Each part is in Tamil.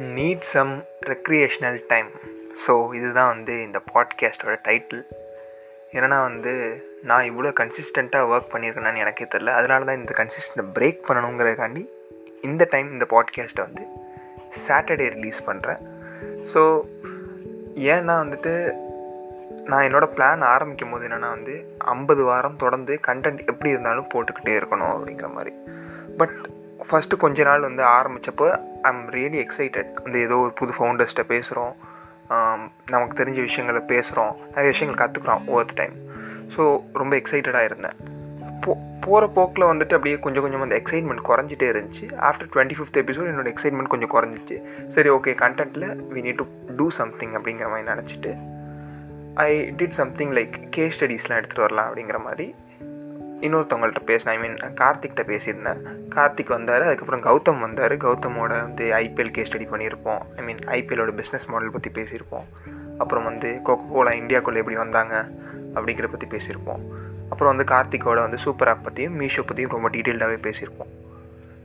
Need some recreational time so இதுதான் வந்து இந்த பாட்காஸ்டோட டைட்டில் ஏன்னா வந்து நான் இவ்வளோ கன்சிஸ்டண்ட்டாக ஒர்க் பண்ணியிருக்கேன்னு எனக்கே தெரில அதனால தான் இந்த கன்சிஸ்டண்ட்டை பிரேக் பண்ணணுங்கிறதுக்காண்டி இந்த டைம் இந்த பாட்காஸ்ட்டை வந்து சாட்டர்டே ரிலீஸ் பண்ணுறேன் ஸோ ஏன்னா வந்துட்டு நான் என்னோடய பிளான் ஆரம்பிக்கும் போது என்னென்னா வந்து ஐம்பது வாரம் தொடர்ந்து கண்டென்ட் எப்படி இருந்தாலும் போட்டுக்கிட்டே இருக்கணும் அப்படிங்கிற மாதிரி. பட் ஃபஸ்ட்டு கொஞ்ச நாள் வந்து ஆரம்பித்தப்போ ஐ எம் ரியலி எக்ஸைட்டட் வந்து ஏதோ ஒரு புது ஃபவுண்டர்ஸ்ட்ட பேசுகிறோம் நமக்கு தெரிஞ்ச விஷயங்களை பேசுகிறோம் நிறைய விஷயங்கள் கற்றுக்குறோம் ஒவ்வொரு டைம் ஸோ ரொம்ப எக்ஸைட்டடாக இருந்தேன். போ போகிற போக்கில் வந்துட்டு அப்படியே கொஞ்சம் கொஞ்சம் அந்த எக்ஸைட்மெண்ட் குறைஞ்சிட்டே இருந்துச்சு. ஆஃப்டர் டுவெண்ட்டி ஃபிஃப்த் எபிசோட் என்னோடய எக்ஸைட்மெண்ட் கொஞ்சம் குறைஞ்சிச்சு. சரி okay கண்டென்ட்டில் we need to do something அப்படிங்கிற மாதிரி நினச்சிட்டு I did something like K ஸ்டடீஸ்லாம் எடுத்துகிட்டு வரலாம் அப்படிங்கிற மாதிரி. இன்னொருத்தவங்கள்ட்ட பேசினேன். ஐ மீன் கார்த்திக்கிட்ட பேசியிருந்தேன். கார்த்திக் வந்தார் அதுக்கப்புறம் கௌதம் வந்தார். கௌதமோட வந்து ஐபிஎல் கேஸ் ஸ்டடி பண்ணியிருப்போம். ஐ மீன் ஐபிஎலோட பிஸ்னஸ் மாடல் பற்றி பேசியிருப்போம். அப்புறம் வந்து கோகோ கோலா இந்தியாக்குள்ளே எப்படி வந்தாங்க அப்படிங்கிற பற்றி பேசியிருப்போம். அப்புறம் வந்து கார்த்திக்கோட வந்து சூப்பர் ஆப் பற்றியும் மீஷோ பற்றியும் ரொம்ப டீட்டெயில்டாகவே பேசியிருப்போம்.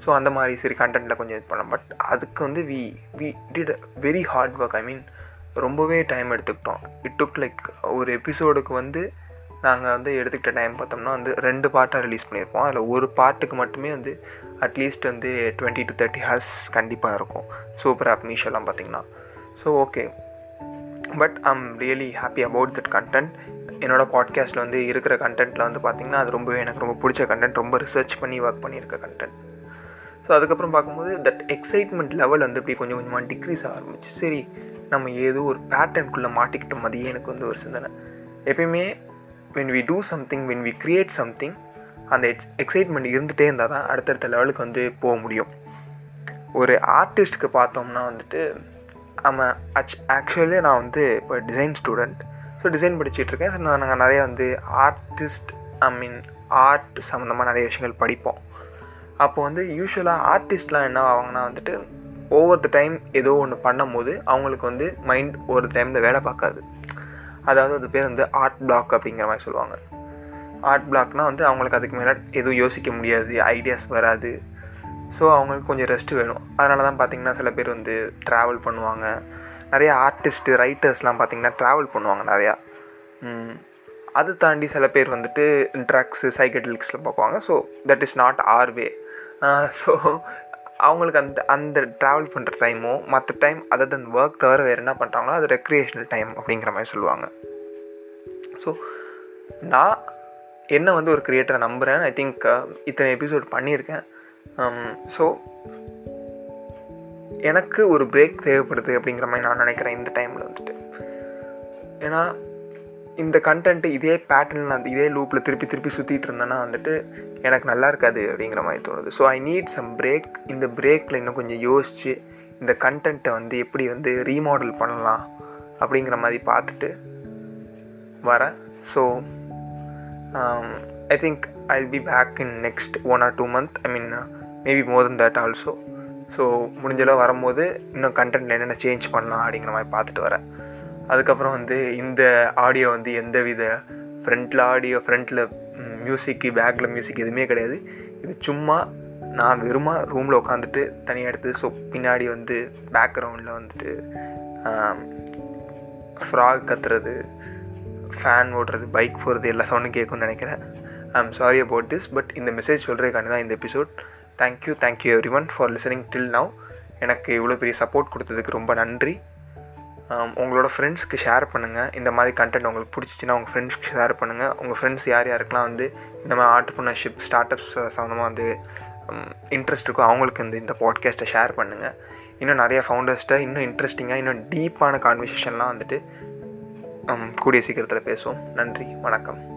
ஸோ அந்த மாதிரி சரி கண்டென்ட்டில் கொஞ்சம் இது பண்ணலாம். பட் அதுக்கு வந்து we we did very hard work I mean ரொம்பவே டைம் எடுத்துக்கிட்டோம். இட் டுக் லைக் ஒரு எபிசோடுக்கு வந்து நாங்கள் வந்து எடுத்துக்கிட்ட டைம் பார்த்தோம்னா வந்து ரெண்டு பார்ட்டாக ரிலீஸ் பண்ணியிருப்போம் அதில் ஒரு பார்ட்டுக்கு மட்டுமே வந்து அட்லீஸ்ட் வந்து டுவெண்ட்டி டு தேர்ட்டி ஹார்ஸ் கண்டிப்பாக இருக்கும். சூப்பர் ஆப் மீஷோலாம் பார்த்திங்கன்னா so okay but I'm really happy about that content என்னோடய பாட்காஸ்ட்டில் வந்து இருக்கிற கண்டென்ட்டில் வந்து பார்த்திங்கன்னா அது ரொம்பவே எனக்கு ரொம்ப பிடிச்ச கண்டென்ட் ரொம்ப ரிசர்ச் பண்ணி ஒர்க் பண்ணியிருக்க கண்டென்ட் ஸோ அதுக்கப்புறம் பார்க்கும்போது தட் எக்ஸைட்மெண்ட் லெவல் வந்து இப்படி கொஞ்சம் கொஞ்சமாக டிக்ரீஸ் ஆரம்பிச்சு. சரி நம்ம ஏதோ ஒரு பேட்டர்னுக்குள்ளே மாட்டிக்கிட்ட மதியே எனக்கு வந்து ஒரு சிந்தனை. எப்பயுமே when we do something when we create something அந்த எக்ஸ் எக்ஸைட்மெண்ட் இருந்துகிட்டே இருந்தால் தான் அடுத்தடுத்த லெவலுக்கு வந்து போக முடியும். ஒரு ஆர்டிஸ்ட்டுக்கு பார்த்தோம்னா வந்துட்டு நம்ம அச் ஆக்சுவலி நான் வந்து இப்போ டிசைன் ஸ்டூடெண்ட் ஸோ டிசைன் படிச்சுட்ருக்கேன் ஸோ நான் நாங்கள் நிறையா வந்து ஆர்டிஸ்ட் ஐ மீன் ஆர்ட் சம்மந்தமாக நிறைய விஷயங்கள் படிப்போம். அப்போ வந்து யூஸ்வலாக ஆர்டிஸ்ட்லாம் என்ன ஆவாங்கன்னா வந்துட்டு ஒவ்வொரு த டைம் ஏதோ ஒன்று பண்ணும்போது அவங்களுக்கு வந்து மைண்ட் ஒரு டைமில் வேலை பார்க்காது. அதாவது அது பேர் வந்து ஆர்ட் பிளாக் அப்படிங்கிற மாதிரி சொல்லுவாங்க. ஆர்ட் பிளாக்னால் வந்து அவங்களுக்கு அதுக்கு மேலே எதுவும் யோசிக்க முடியாது ஐடியாஸ் வராது. ஸோ அவங்களுக்கு கொஞ்சம் ரெஸ்ட் வேணும். அதனால தான் பார்த்திங்கன்னா சில பேர் வந்து ட்ராவல் பண்ணுவாங்க. நிறைய ஆர்டிஸ்ட்டு ரைட்டர்ஸ்லாம் பார்த்திங்கன்னா ட்ராவல் பண்ணுவாங்க நிறையா. அது தாண்டி சில பேர் வந்துட்டு ட்ரக்ஸு சைக்கட்ரிக்ஸில் பார்க்குவாங்க so that is not our way so அவங்களுக்கு அந்த அந்த ட்ராவல் பண்ணுற டைமோ மற்ற டைம் அதர் தன் ஒர்க் தவிர வேறு என்ன பண்ணுறாங்களோ அது ரெக்ரியேஷனல் டைம் அப்படிங்கிற மாதிரி சொல்லுவாங்க. ஸோ நான் என்ன வந்து ஒரு க்ரியேட்டரை நம்புகிறேன் ஐ திங்க் இத்தனை எபிசோட் பண்ணியிருக்கேன். ஸோ எனக்கு ஒரு பிரேக் தேவைப்படுது அப்படிங்கிற மாதிரி நான் நினைக்கிறேன் இந்த டைமில் வந்துட்டு. ஏன்னா இந்த கண்டென்ட்டு இதே பேட்டர்னில் நான் இதே லூப்பில் திருப்பி திருப்பி சுற்றிட்டு இருந்தேன்னா வந்துட்டு எனக்கு நல்லா இருக்காது அப்படிங்கிற மாதிரி தோணுது. So I need some break இந்த பிரேக்கில் இன்னும் கொஞ்சம் யோசித்து இந்த கண்டென்ட்டை வந்து எப்படி வந்து ரீமாடல் பண்ணலாம் அப்படிங்கிற மாதிரி பார்த்துட்டு வரேன். So I think I will be back in next one or two month I mean maybe more than that also so முடிஞ்சளவு வரும்போது இன்னும் கண்டென்ட் என்னென்ன சேஞ்ச் பண்ணலாம் அப்படிங்கிற மாதிரி பார்த்துட்டு வரேன். அதுக்கப்புறம் வந்து இந்த ஆடியோ வந்து எந்த வித ஃப்ரண்ட்டில் ஆடியோ ஃப்ரண்ட்டில் மியூசிக்கு பேக்கில் மியூசிக் எதுவுமே கிடையாது. இது சும்மா நான் வெறுமா ரூமில் உட்காந்துட்டு தனியாக எடுத்து ஸோ பின்னாடி வந்து பேக்ரவுண்டில் வந்துட்டு ஃப்ராக் கத்துறது ஃபேன் ஓடுறது பைக் போகிறது எல்லா சவுண்டும் கேட்கும்னு நினைக்கிறேன். I am sorry about this but இந்த மெசேஜ் சொல்கிறதுக்காண்டி தான் இந்த episode thank you thank you everyone for listening till now எனக்கு இவ்வளோ பெரிய சப்போர்ட் கொடுத்ததுக்கு ரொம்ப நன்றி. உங்களோட ஃப்ரெண்ட்ஸ்க்கு ஷேர் பண்ணுங்கள் இந்த மாதிரி கண்டென்ட் உங்களுக்கு பிடிச்சிச்சின்னா உங்கள் ஃப்ரெண்ட்ஸ்க்கு ஷேர் பண்ணுங்கள் உங்கள் ஃப்ரெண்ட்ஸ் யார் யாருக்கெலாம் வந்து இந்த மாதிரி ஆண்டர்ப்ரனர்ஷிப் ஸ்டார்ட் அப்ஸ் சம்மந்தமாக வந்து இன்ட்ரெஸ்ட் இருக்கோ அவங்களுக்கு இந்த இந்த பாட்காஸ்ட்டை ஷேர் பண்ணுங்கள் இன்னும் நிறைய ஃபவுண்டர்ஸ்ட்டை இன்னும் இன்ட்ரெஸ்டிங்காக இன்னும் டீப்பான கான்வர்சேஷன்லாம் வந்துட்டு கூடிய சீக்கிரத்தில் பேசுவோம். நன்றி வணக்கம்.